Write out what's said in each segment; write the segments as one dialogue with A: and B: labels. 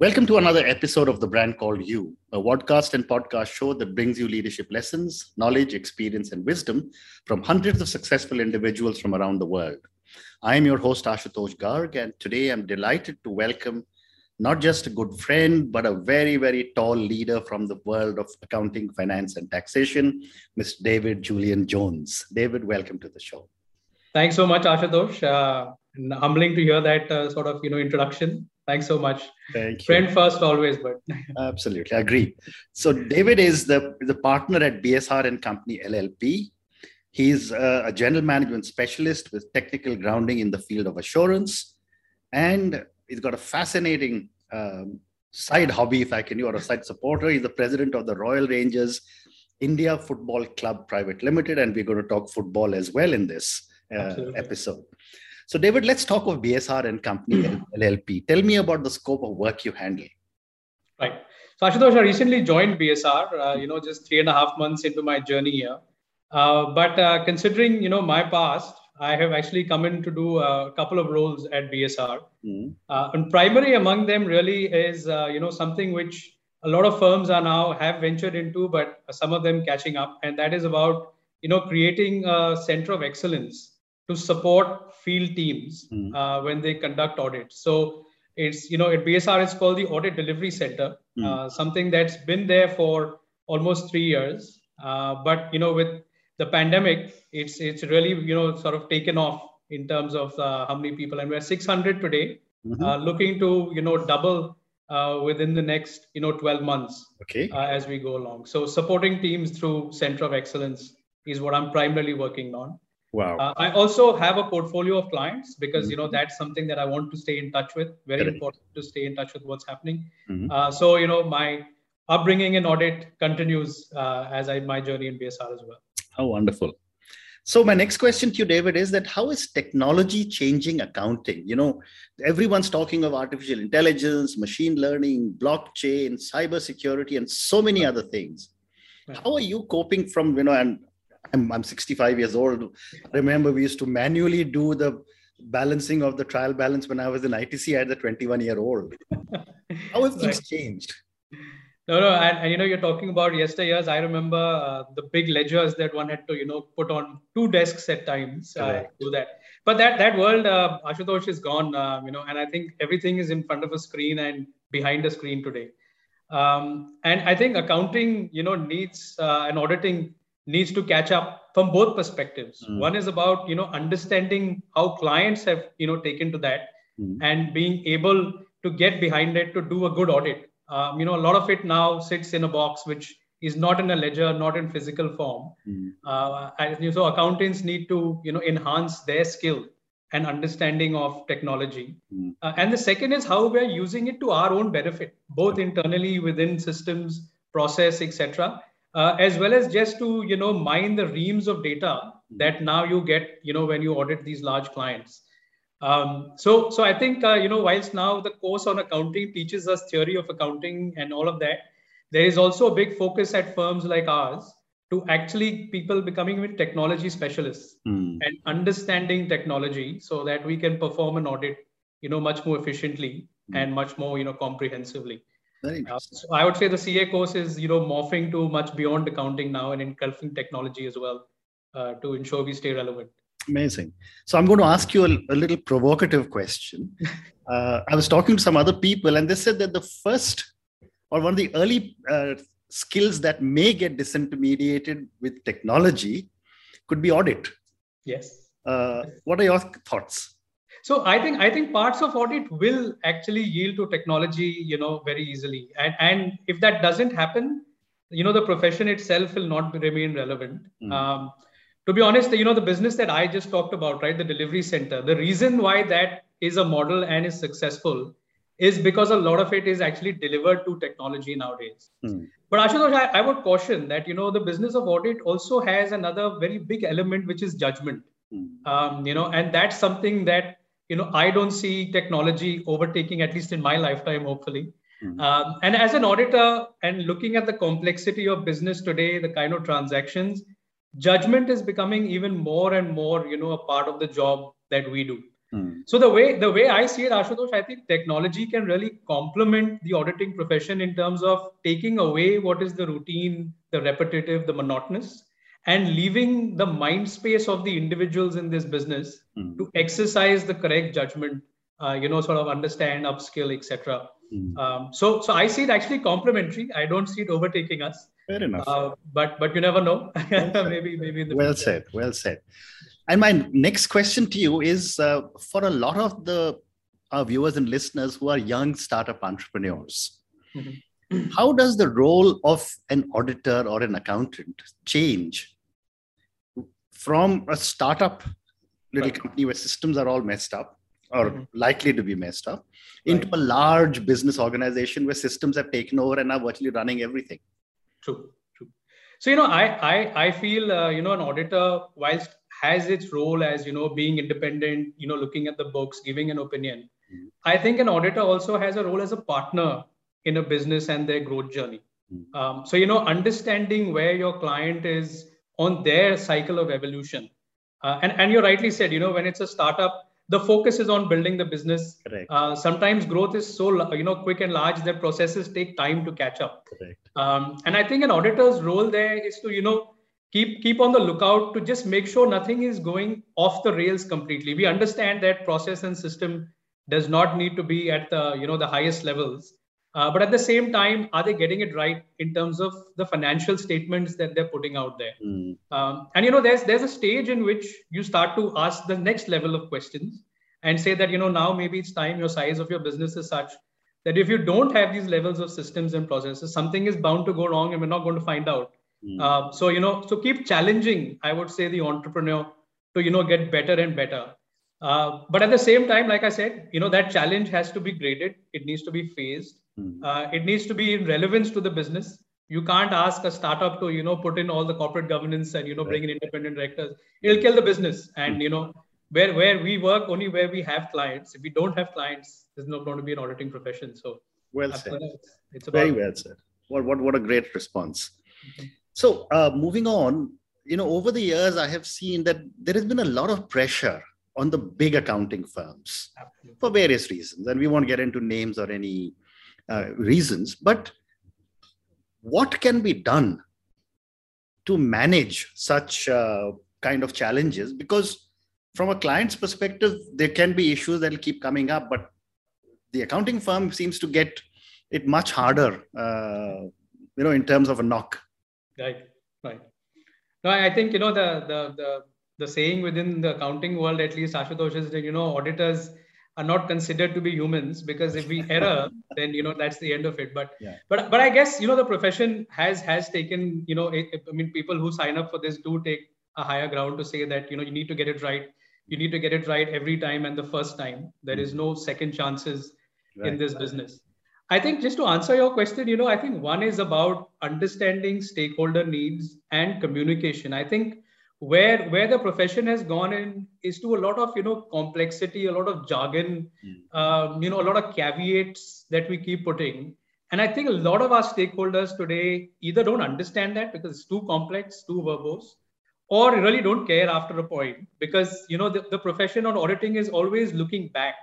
A: Welcome to another episode of The Brand Called You, a podcast and podcast show that brings you leadership lessons, knowledge, experience, and wisdom from hundreds of successful individuals from around the world. I am your host, Ashutosh Garg, and today I'm delighted to welcome not just a good friend, but a very, very tall leader from the world of accounting, finance, and taxation, Mr. David Julian Jones. David, welcome to the show.
B: Thanks so much, Ashutosh. Uh, humbling to hear that uh, sort of you know introduction. Thanks so much.
A: Thank you.
B: Friend first, always, but
A: absolutely I agree. So David is the the partner at BSR and Company LLP. He's a general management specialist with technical grounding in the field of assurance, and he's got a fascinating um, side hobby, if I can, you, or a side supporter. He's the president of the Royal Rangers India Football Club Private Limited, and we're going to talk football as well in this uh, episode. So, David, let's talk of BSR and Company LLP. Tell me about the scope of work you handle.
B: Right. So, Ashutosh, I recently joined BSR. Uh, you know, just three and a half months into my journey here. Uh, but uh, considering you know my past, I have actually come in to do a couple of roles at BSR. Mm-hmm. Uh, and primary among them really is, uh, you know, something which a lot of firms are now have ventured into, but some of them catching up. And that is about, you know, creating a center of excellence to support field teams mm-hmm. uh, when they conduct audits. So it's, you know, at BSR, it's called the Audit Delivery Center, mm-hmm. something that's been there for almost three years. Uh, but, you know, with the pandemic, it's it's really you know sort of taken off in terms of uh, how many people, and we're 600 today, mm-hmm. uh, looking to you know double uh, within the next you know 12 months.
A: Okay.
B: Uh, as we go along, so supporting teams through Center of Excellence is what I'm primarily working on.
A: Wow.
B: Uh, I also have a portfolio of clients because mm-hmm. you know mm-hmm. that's something that I want to stay in touch with. Very Correct. important to stay in touch with what's happening. Mm-hmm. Uh, so you know my upbringing in audit continues as I my journey in BSR as well.
A: How wonderful. So my next question to you, David, is that how is technology changing accounting? You know, everyone's talking of artificial intelligence, machine learning, blockchain, cybersecurity, and so many other things. How are you coping from, you know, and I'm, I'm 65 years old. Remember we used to manually do the balancing of the trial balance when I was in ITC at the 21 year old. How have things changed?
B: No, no, and, and, you know, you're talking about yesteryears. I remember uh, the big ledgers that one had to, you know, put on two desks at times uh, do that. But that that world, uh, Ashutosh is gone, uh, you know, and I think everything is in front of a screen and behind a screen today. Um, and I think accounting, you know, needs uh, and auditing needs to catch up from both perspectives. Mm. One is about, you know, understanding how clients have, you know, taken to that mm. and being able to get behind it to do a good audit um, you know a lot of it now sits in a box which is not in a ledger not in physical form mm. uh, and so accountants need to you know enhance their skill and understanding of technology mm. uh, and the second is how we're using it to our own benefit both internally within systems process etc uh, as well as just to you know mine the reams of data that now you get you know when you audit these large clients um, so, so I think uh, you know, whilst now the course on accounting teaches us theory of accounting and all of that, there is also a big focus at firms like ours to actually people becoming with technology specialists mm. and understanding technology so that we can perform an audit, you know, much more efficiently mm. and much more, you know, comprehensively. Uh, so I would say the CA course is, you know, morphing to much beyond accounting now and engulfing technology as well uh, to ensure we stay relevant.
A: Amazing. So I'm going to ask you a, a little provocative question. Uh, I was talking to some other people, and they said that the first or one of the early uh, skills that may get disintermediated with technology could be audit.
B: Yes.
A: Uh, what are your thoughts?
B: So I think I think parts of audit will actually yield to technology, you know, very easily. And and if that doesn't happen, you know, the profession itself will not remain relevant. Mm. Um, to be honest, you know, the business that I just talked about, right, the delivery center, the reason why that is a model and is successful is because a lot of it is actually delivered to technology nowadays. Hmm. But Ashutosh, I, I, would caution that, you know, the business of audit also has another very big element, which is judgment. Hmm. Um, you know, and that's something that, you know, I don't see technology overtaking, at least in my lifetime, hopefully. Mm-hmm. Um, and as an auditor and looking at the complexity of business today, the kind of transactions, judgment is becoming even more and more you know a part of the job that we do Mm. So the way the way I see it, Ashutosh, I think technology can really complement the auditing profession in terms of taking away what is the routine, the repetitive, the monotonous, and leaving the mind space of the individuals in this business mm. to exercise the correct judgment, uh, you know, sort of understand, upskill, etc. Mm. Um, so, so I see it actually complementary. I don't see it overtaking us.
A: Fair enough. Uh,
B: but but you never know. maybe maybe.
A: well future. said. Well said. And my next question to you is uh, for a lot of the our viewers and listeners who are young startup entrepreneurs. Mm-hmm. How does the role of an auditor or an accountant change from a startup little right. company where systems are all messed up or mm-hmm. likely to be messed up right. into a large business organization where systems have taken over and are virtually running everything?
B: True, true. So you know, I I I feel uh, you know an auditor, whilst has its role as you know being independent, you know, looking at the books, giving an opinion. Mm-hmm. I think an auditor also has a role as a partner in a business and their growth journey. Mm-hmm. Um, so you know, understanding where your client is on their cycle of evolution. Uh, and, and you rightly said, you know, when it's a startup, the focus is on building the business. Uh, sometimes growth is so you know quick and large that processes take time to catch up. Um, and I think an auditor's role there is to you know keep keep on the lookout to just make sure nothing is going off the rails completely. We understand that process and system does not need to be at the you know the highest levels. Uh, but at the same time, are they getting it right in terms of the financial statements that they're putting out there? Mm. Um, and you know, there's there's a stage in which you start to ask the next level of questions and say that you know now maybe it's time your size of your business is such that if you don't have these levels of systems and processes, something is bound to go wrong, and we're not going to find out. Mm. Uh, so you know, so keep challenging. I would say the entrepreneur to you know get better and better. Uh, but at the same time, like I said, you know that challenge has to be graded. It needs to be phased. Uh, it needs to be in relevance to the business. You can't ask a startup to, you know, put in all the corporate governance and, you know, bring in independent directors. It'll kill the business. And, hmm. you know, where, where we work, only where we have clients. If we don't have clients, there's not going to be an auditing profession. So,
A: well said. It's, it's Very well said. What, what, what a great response. So, uh, moving on, you know, over the years, I have seen that there has been a lot of pressure on the big accounting firms Absolutely. for various reasons. And we won't get into names or any uh, reasons. But what can be done to manage such uh, kind of challenges? Because from a client's perspective, there can be issues that will keep coming up, but the accounting firm seems to get it much harder, uh, you know, in terms of a knock.
B: Right, right. No, I think you know the the the the saying within the accounting world, at least Ashutosh, is that you know auditors are not considered to be humans because if we error then you know that's the end of it. But yeah. but but i guess you know the profession has has taken you know it, i mean people who sign up for this do take a higher ground to say that you know you need to get it right. You need to get it right every time and the first time. There is no second chances right. in this business. I think just to answer your question you know i think one is about understanding stakeholder needs and communication. I think where where the profession has gone in is to a lot of you know complexity a lot of jargon mm. um, you know a lot of caveats that we keep putting and i think a lot of our stakeholders today either don't understand that because it's too complex too verbose or really don't care after a point because you know the, the profession on auditing is always looking back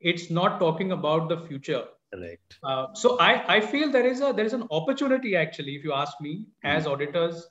B: it's not talking about the future
A: correct
B: uh, so i i feel there is a there is an opportunity actually if you ask me mm. as auditors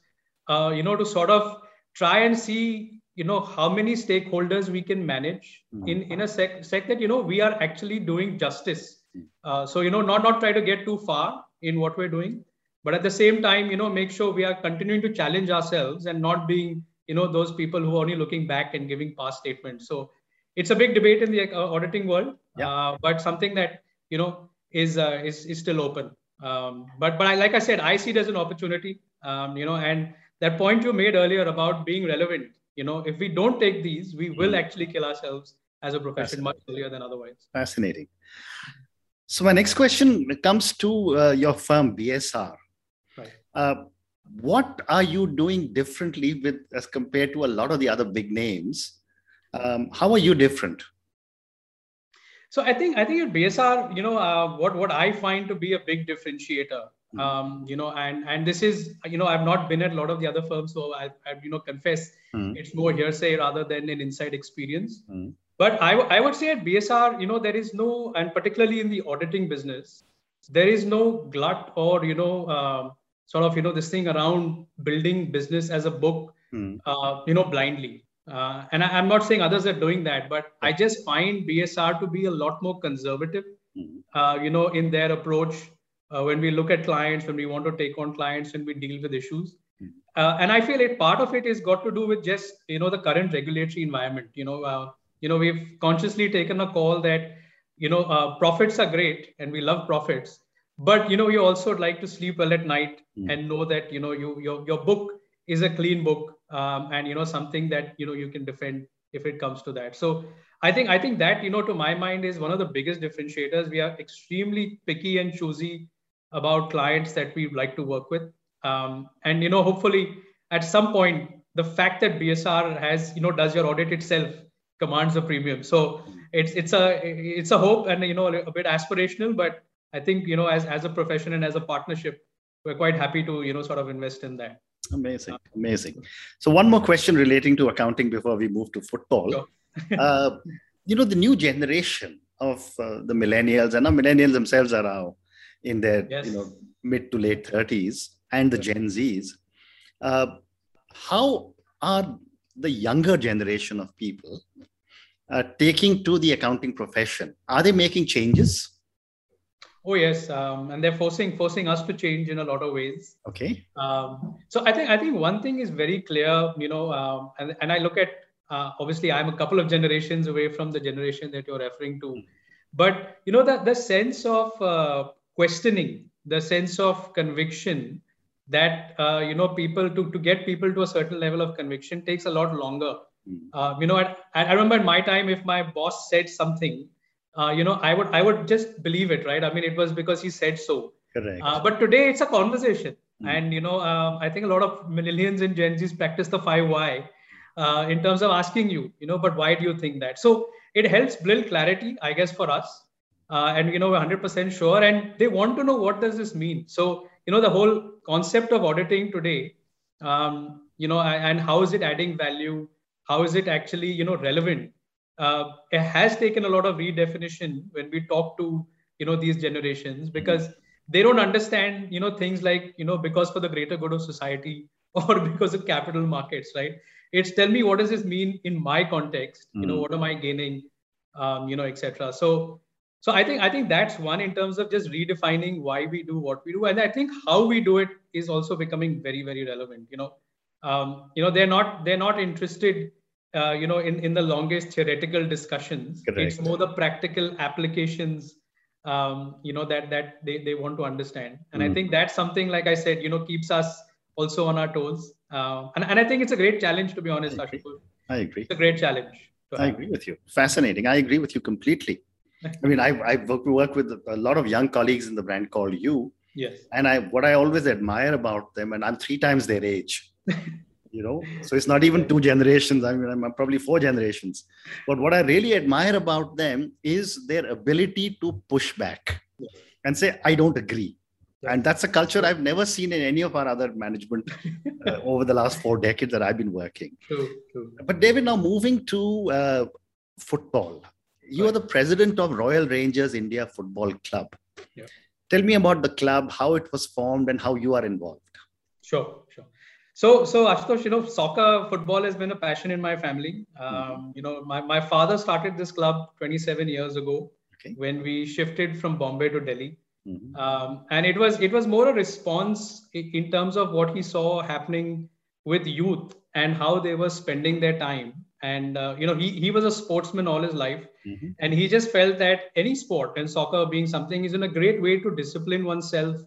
B: uh, you know to sort of try and see you know how many stakeholders we can manage mm-hmm. in in a sec, sec that you know we are actually doing justice hmm. uh, so you know not not try to get too far in what we're doing but at the same time you know make sure we are continuing to challenge ourselves and not being you know those people who are only looking back and giving past statements so it's a big debate in the uh, auditing world yeah. uh, but something that you know is uh, is, is still open um, but but I, like i said i see it as an opportunity um, you know and that point you made earlier about being relevant you know if we don't take these we will hmm. actually kill ourselves as a profession much earlier than otherwise
A: fascinating so my next question comes to uh, your firm bsr right. Uh, what are you doing differently with as compared to a lot of the other big names um, how are you different
B: so i think i think at bsr you know uh, what what i find to be a big differentiator. Um, you know and and this is you know i've not been at a lot of the other firms so i, I you know confess mm. it's more hearsay rather than an inside experience mm. but I, I would say at bsr you know there is no and particularly in the auditing business there is no glut or you know uh, sort of you know this thing around building business as a book mm. uh, you know blindly uh, and I, am not saying others are doing that but i just find bsr to be a lot more conservative mm. you know in their approach uh, when we look at clients when we want to take on clients when we deal with issues mm. and i feel it part of it is got to do with just you know the current regulatory environment you know you know we've consciously taken a call that you know uh, profits are great and we love profits but you know you also like to sleep well at night mm. and know that you know you your, your book is a clean book um, and you know something that you know you can defend if it comes to that so i think i think that you know to my mind is one of the biggest differentiators we are extremely picky and choosy about clients that we like to work with um, and you know hopefully at some point the fact that bsr has you know does your audit itself commands a premium. So it's it's a it's a hope and you know a bit aspirational, but I think you know as as a profession and as a partnership, we're quite happy to you know sort of invest in that.
A: Amazing, amazing. So one more question relating to accounting before we move to football. Sure. uh, you know the new generation of uh, the millennials and now millennials themselves are now in their yes. you know mid to late 30s and the gen z's uh, how are the younger generation of people uh, taking to the accounting profession? Are they making changes?
B: Oh yes, um, and they're forcing forcing us to change in a lot of ways.
A: Okay.
B: Um, so I think I think one thing is very clear, you know, um, and and I look at uh, obviously I'm a couple of generations away from the generation that you're referring to, but you know that the sense of uh, questioning, the sense of conviction that uh, you know people to to get people to a certain level of conviction takes a lot longer uh, you know, at, I remember in my time, if my boss said something, uh, you know, I would I would just believe it, right? I mean, it was because he said so.
A: Correct.
B: Uh, but today it's a conversation, mm. and you know, um, I think a lot of millennials and Gen Zs practice the five why uh, in terms of asking you, you know, but why do you think that? So it helps build clarity, I guess, for us, uh, and you know, 100% sure, and they want to know what does this mean. So you know, the whole concept of auditing today, um, you know, and how is it adding value? how is it actually you know relevant uh, it has taken a lot of redefinition when we talk to you know these generations because they don't understand you know things like you know because for the greater good of society or because of capital markets right it's tell me what does this mean in my context mm. you know hmm. what am i gaining um, you know etc so so i think i think that's one in terms of just redefining why we do what we do and i think how we do it is also becoming very very relevant you know um, you know they're not they're not interested uh, you know, in, in the longest theoretical discussions. Correct. It's more the practical applications, um, you know, that that they, they want to understand. And mm. I think that's something, like I said, you know, keeps us also on our toes. Uh, and, and I think it's a great challenge, to be honest,
A: I agree. I agree.
B: It's a great challenge.
A: I agree with you. Fascinating. I agree with you completely. I mean, I, I work with a lot of young colleagues in the brand called You.
B: Yes.
A: And I what I always admire about them, and I'm three times their age. you know so it's not even two generations i mean i'm probably four generations but what i really admire about them is their ability to push back and say i don't agree and that's a culture i've never seen in any of our other management uh, over the last four decades that i've been working
B: true, true.
A: but david now moving to uh, football you right. are the president of royal rangers india football club
B: yeah.
A: tell me about the club how it was formed and how you are involved
B: sure sure so, so Ashutosh, you know, soccer, football has been a passion in my family. Um, mm-hmm. You know, my, my father started this club 27 years ago okay. when we shifted from Bombay to Delhi. Mm-hmm. Um, and it was it was more a response in terms of what he saw happening with youth and how they were spending their time. And uh, you know, he he was a sportsman all his life, mm-hmm. and he just felt that any sport and soccer being something is in a great way to discipline oneself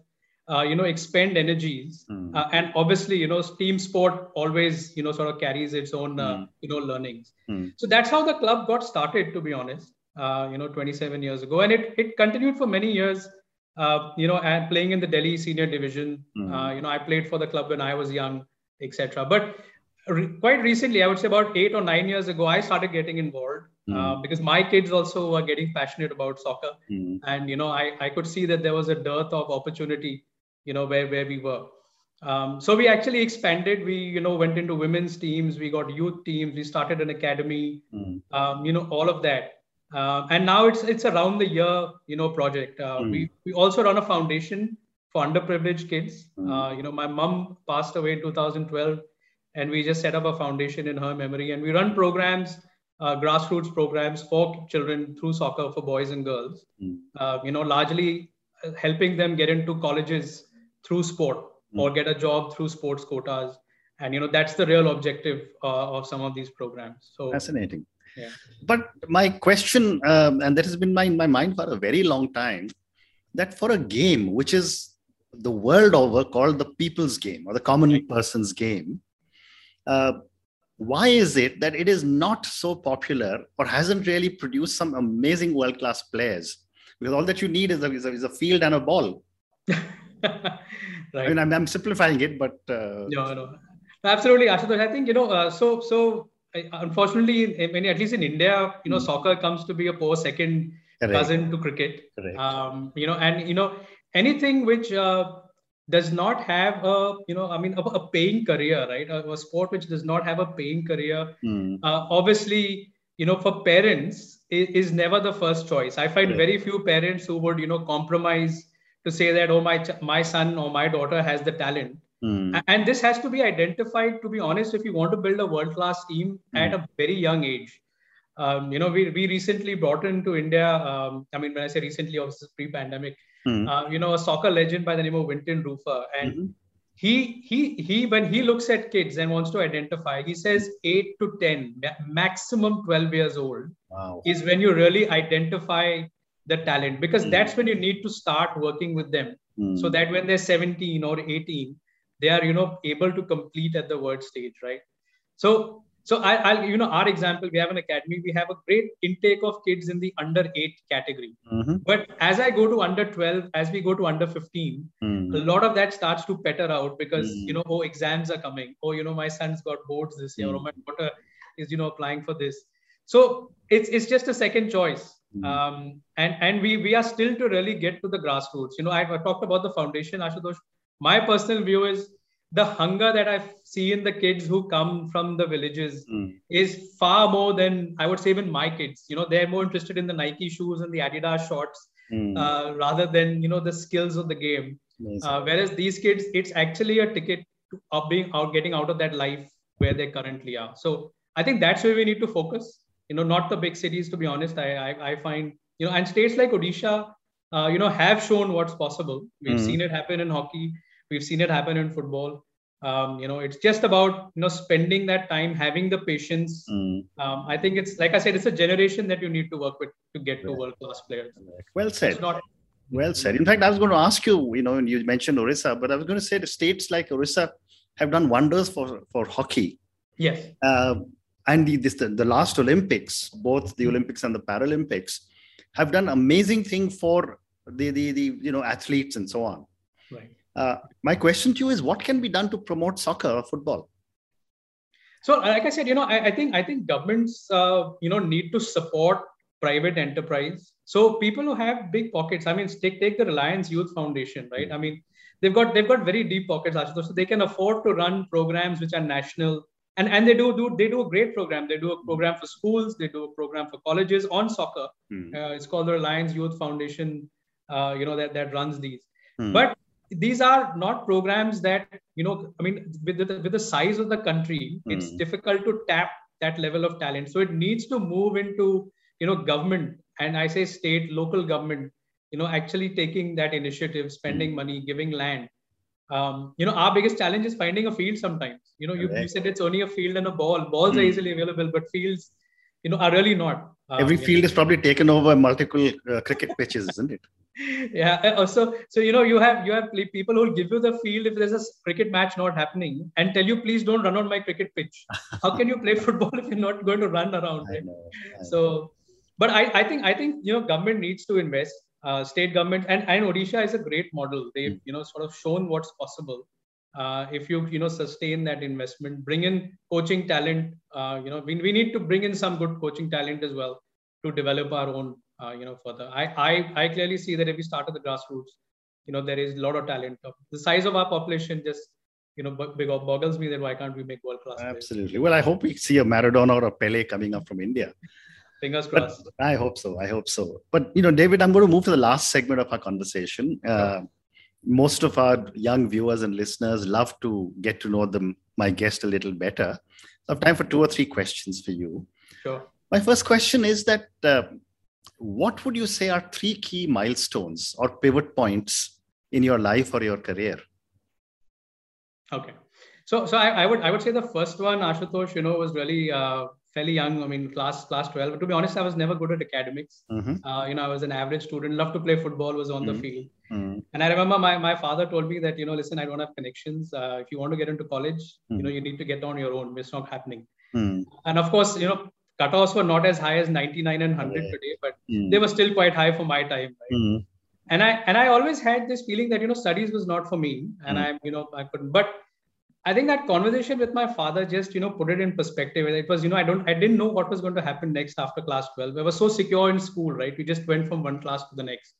B: uh, you know expend energies mm. uh, and obviously you know team sport always you know sort of carries its own uh, mm. you know learnings mm. so that's how the club got started to be honest uh, you know 27 years ago and it it continued for many years uh, you know and playing in the delhi senior division uh, you know i played for the club when i was young etc but re- quite recently i would say about 8 or 9 years ago i started getting involved hmm. because my kids also were getting passionate about soccer
A: hmm.
B: and you know I, I could see that there was a dearth of opportunity you know where where we were Um, so we actually expanded. We, you know, went into women's teams. We got youth teams. We started an academy. Mm. Um, you know, all of that. Uh, and now it's it's around the year, you know, project. Uh, mm. We we also run a foundation for underprivileged kids. Mm. Uh, you know, my mom passed away in 2012, and we just set up a foundation in her memory. And we run programs, uh, grassroots programs for children through soccer for boys and girls. Mm. you know, largely helping them get into colleges through sport mm. or get a job through sports quotas and you know that's the real objective uh, of some of these programs so
A: fascinating yeah. but my question um, and that has been my, in my mind for a very long time that for a game which is the world over called the people's game or the common person's game uh, why is it that it is not so popular or hasn't really produced some amazing world class players because all that you need is a, is a, is a field and a ball right. I mean, I'm, I'm simplifying it, but uh...
B: no, no, absolutely, Ashutosh. I think you know. Uh, so, so unfortunately, I mean, at least in India, you know, mm. soccer comes to be a poor second Correct. cousin to cricket. Correct. Um, you know, and you know, anything which uh, does not have a, you know, I mean, a, a paying career, right? A, a, sport which does not have a paying career, mm. uh, obviously, you know, for parents is, is never the first choice. I find very few parents who would, you know, compromise to say that oh my my son or my daughter has the talent mm. and this has to be identified to be honest if you want to build a world class team mm. at a very young age um, you know we, we recently brought into india um, i mean when i say recently obviously pre-pandemic mm. uh, you know a soccer legend by the name of Wynton Rufer and mm-hmm. he he he when he looks at kids and wants to identify he says 8 to 10 maximum 12 years old wow. is when you really identify the talent because mm. that's when you need to start working with them mm. so that when they're 17 or 18 they are you know able to complete at the word stage right so so I, will you know our example we have an academy we have a great intake of kids in the under 8 category mm-hmm. but as i go to under 12 as we go to under 15 mm. a lot of that starts to petter out because mm. you know oh exams are coming oh you know my son's got boards this year or my daughter is you know applying for this so it's it's just a second choice Mm. Um, and and we we are still to really get to the grassroots. You know, I, I talked about the foundation, Ashutosh. My personal view is the hunger that I see in the kids who come from the villages mm. is far more than I would say even my kids. You know, they're more interested in the Nike shoes and the Adidas shorts mm. uh, rather than you know the skills of the game. Uh, whereas these kids, it's actually a ticket to up being out, getting out of that life where they currently are. So I think that's where we need to focus you know not the big cities to be honest i i, I find you know and states like odisha uh, you know have shown what's possible we've mm. seen it happen in hockey we've seen it happen in football. Um, you know it's just about you know spending that time having the patience. Mm. um, i think it's like i said it's a generation that you need to work with to get to world class players.
A: Well said. not, well said. In fact i was going to ask you you know you mentioned orissa but i was going to say the states like orissa have done wonders for for hockey.
B: Yes.
A: Uh, and the, this, the, the last Olympics, both the Olympics and the Paralympics, have done amazing thing for the, the, the you know athletes and so on. Right. Uh, my question to you is, what can be done to promote soccer or football?
B: So, like I said, you know, I, I think I think governments, uh, you know, need to support private enterprise. So people who have big pockets, I mean, take take the Reliance Youth Foundation, right? I mean, they've got they've got very deep pockets, so they can afford to run programs which are national and and they do do they do a great program they do a program for schools they do a program for colleges on soccer mm. uh, it's called the reliance youth foundation uh, you know that that runs these mm. but these are not programs that you know i mean with the, with the size of the country mm. it's difficult to tap that level of talent so it needs to move into you know government and i say state local government you know actually taking that initiative spending hmm. money giving land um, you know, our biggest challenge is finding a field sometimes. You know, you, you said it's only a field and a ball. Balls mm. are hmm. easily available, but fields, you know, are really not.
A: Um, Every field is probably taken over multiple uh, cricket pitches, isn't it?
B: yeah. Also, so you know, you have you have people who will give you the field if there's a cricket match not happening and tell you, please don't run on my cricket pitch. How can you play football if you're not going to run around? Right? I know, I so, but I, I think I think you know government needs to invest uh, state government and, and Odisha is a great model. They've hmm. you know sort of shown what's possible. Uh, if you you know sustain that investment, bring in coaching talent. Uh, you know we, we need to bring in some good coaching talent as well to develop our own. Uh, you know further. I, I I clearly see that if we start at the grassroots, you know there is a lot of talent. The size of our population just you know big boggles me that why can't we make world class
A: absolutely well i hope we see a maradona or a pele coming up from india
B: fingers crossed
A: but i hope so i hope so but you know david i'm going to move to the last segment of our conversation uh, most of our young viewers and listeners love to get to know them my guest a little better. So i have time for two or three questions for you.
B: Sure.
A: My first question is that uh, what would you say are three key milestones or pivot points in your life or your career?
B: Okay. So, so I, I, would I would say the first one, Ashutosh, you know, was really uh, fairly young. I mean, class class twelve. But to be honest, I was never good at academics. Mm-hmm. Uh, you know, I was an average student. Loved to play football. Was on mm-hmm. the field. Mm-hmm. And I remember my, my father told me that you know, listen, I don't have connections. Uh, if you want to get into college, you mm. know, you need to get on your own. It's not happening. Mm. And of course, you know, cutoffs were not as high as 99 and 100 today, but mm. they were still quite high for my time. Right? And I and I always had this feeling that you know, studies was not for me, and I you know I couldn't. But I think that conversation with my father just, you know, put it in perspective. It was, you know, I don't, I didn't know what was going to happen next after class 12. I was so secure in school, right? We just went from one class to the next.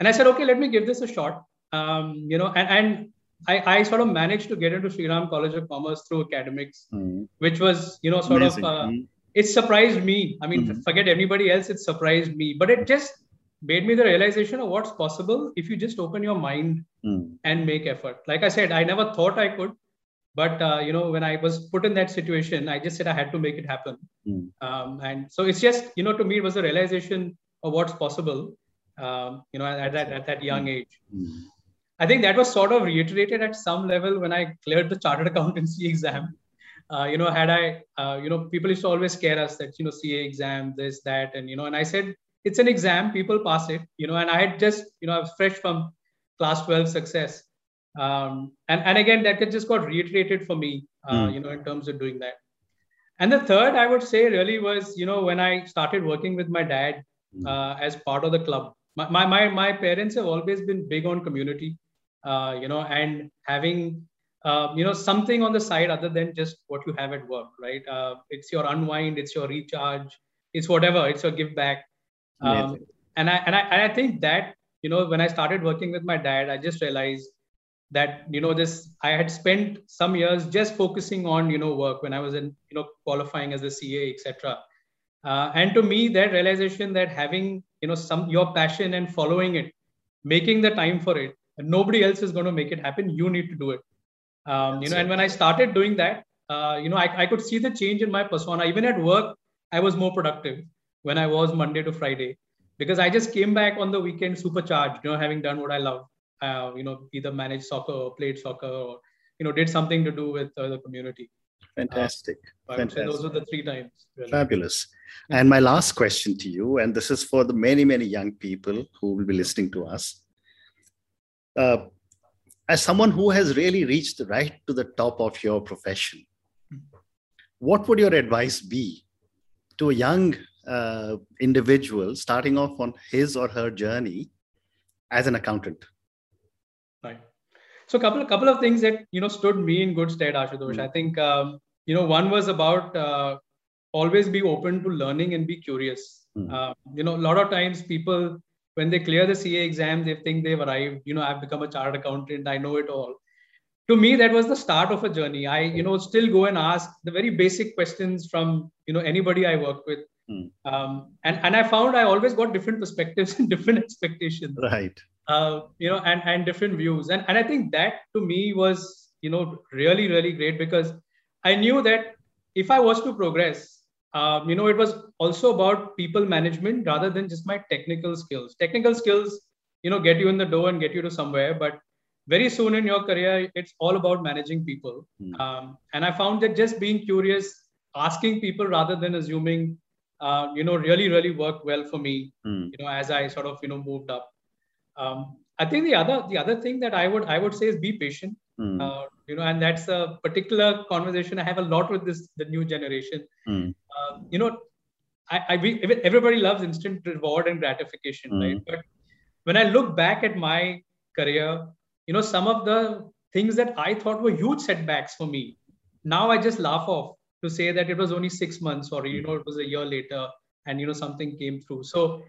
B: And I said, okay, let me give this a shot. Um, you know, and, and I, I sort of managed to get into Sri Ram College of Commerce through academics, mm. which was, you know, sort Amazing. of, uh, mm. it surprised me. I mean, mm. forget everybody else, it surprised me, but it just made me the realization of what's possible if you just open your mind mm. and make effort. Like I said, I never thought I could but uh, you know when i was put in that situation i just said i had to make it happen mm. um, and so it's just you know to me it was a realization of what's possible um, you know at, that at that young hmm. age mm. i think that was sort of reiterated at some level when i cleared the chartered accountancy exam uh, you know had i uh, you know people used to always scare us that you know ca exam this that and you know and i said it's an exam people pass it you know and i had just you know i was fresh from class 12 success um, and and again that just got reiterated for me uh, mm. you know in terms of doing that. And the third i would say really was you know when i started working with my dad mm. uh, as part of the club. My, my, my my parents have always been big on community uh, you know and having uh, you know something on the side other than just what you have at work right? Uh, it's your unwind it's your recharge it's whatever it's your give back. Um, and i and i and i think that you know when i started working with my dad i just realized that you know this i had spent some years just focusing on you know work when i was in you know qualifying as a ca etc uh, and to me that realization that having you know some your passion and following it making the time for it nobody else is going to make it happen you need to do it. Um, you know and when i started doing that uh, you know I, I could see the change in my persona. Even at work i was more productive when i was monday to friday because i just came back on the weekend supercharged you know having done what i love uh, you know either managed soccer or played soccer or you know did something to do with uh, the community.
A: Fantastic. Uh, fantastic
B: those are the three times
A: really. fabulous. And my last question to you and this is for the many many young people who will be listening to us. Uh, as someone who has really reached right to the top of your profession what would your advice be to a young uh, individual starting off on his or her journey as an accountant
B: Right. So a couple of couple of things that you know stood me in good stead, Ashutosh. Mm-hmm. I think um, you know one was about uh, always be open to learning and be curious. Mm-hmm. Uh, you know, a lot of times people when they clear the CA exam, they think they've arrived. You know, I've become a chartered accountant. I know it all. To me, that was the start of a journey. I you know still go and ask the very basic questions from you know anybody I work with. Mm. Um, and and I found I always got different perspectives and different expectations.
A: Right
B: uh, you know, and and different views. And and I think that to me was you know really really great because I knew that if I was to progress, um, you know, it was also about people management rather than just my technical skills. Technical skills, you know, get you in the door and get you to somewhere, but very soon in your career, it's all about managing people. Mm. Um, and I found that just being curious, asking people rather than assuming, uh, you know, really, really worked well for me, mm. you know, as I sort of, you know, moved up. Um, I think the other the other thing that I would I would say is be patient. Mm. Uh, you know, and that's a particular conversation I have a lot with this the new generation. Mm. Uh, you know, I, I we, everybody loves instant reward and gratification, mm. right? But when I look back at my career, you know, some of the things that I thought were huge setbacks for me, now I just laugh off to say that it was only six months or you know it was a year later and you know something came through. So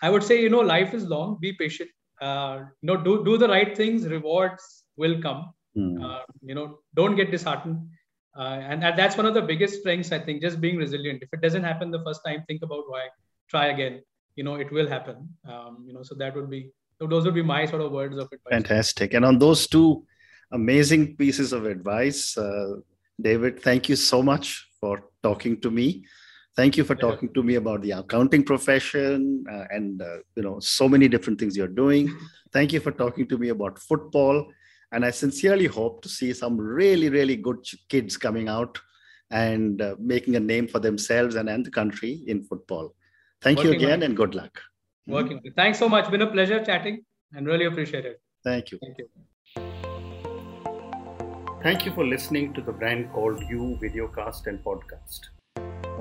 B: I would say you know life is long. Be patient uh, you know do, do the right things rewards will come Mm. Uh, you know, don't get disheartened. Uh, and, and that's one of the biggest strengths, I think, just being resilient. If it doesn't happen the first time, think about why. Try again. You know, it will happen. Um, you know, so that would be so those would be my sort of words of advice.
A: Fantastic. And on those two amazing pieces of advice, uh, David, thank you so much for talking to me. Thank you for talking to me about the accounting profession uh, and uh, you know so many different things you're doing. Thank you for talking to me about football, and I sincerely hope to see some really really good kids coming out and uh, making a name for themselves and, and the country in football. Thank Working you again and good luck.
B: Working. Thanks so much. Been a pleasure chatting and really appreciate it.
A: Thank you.
B: Thank you.
A: Thank you for listening to the brand called You Videocast and Podcast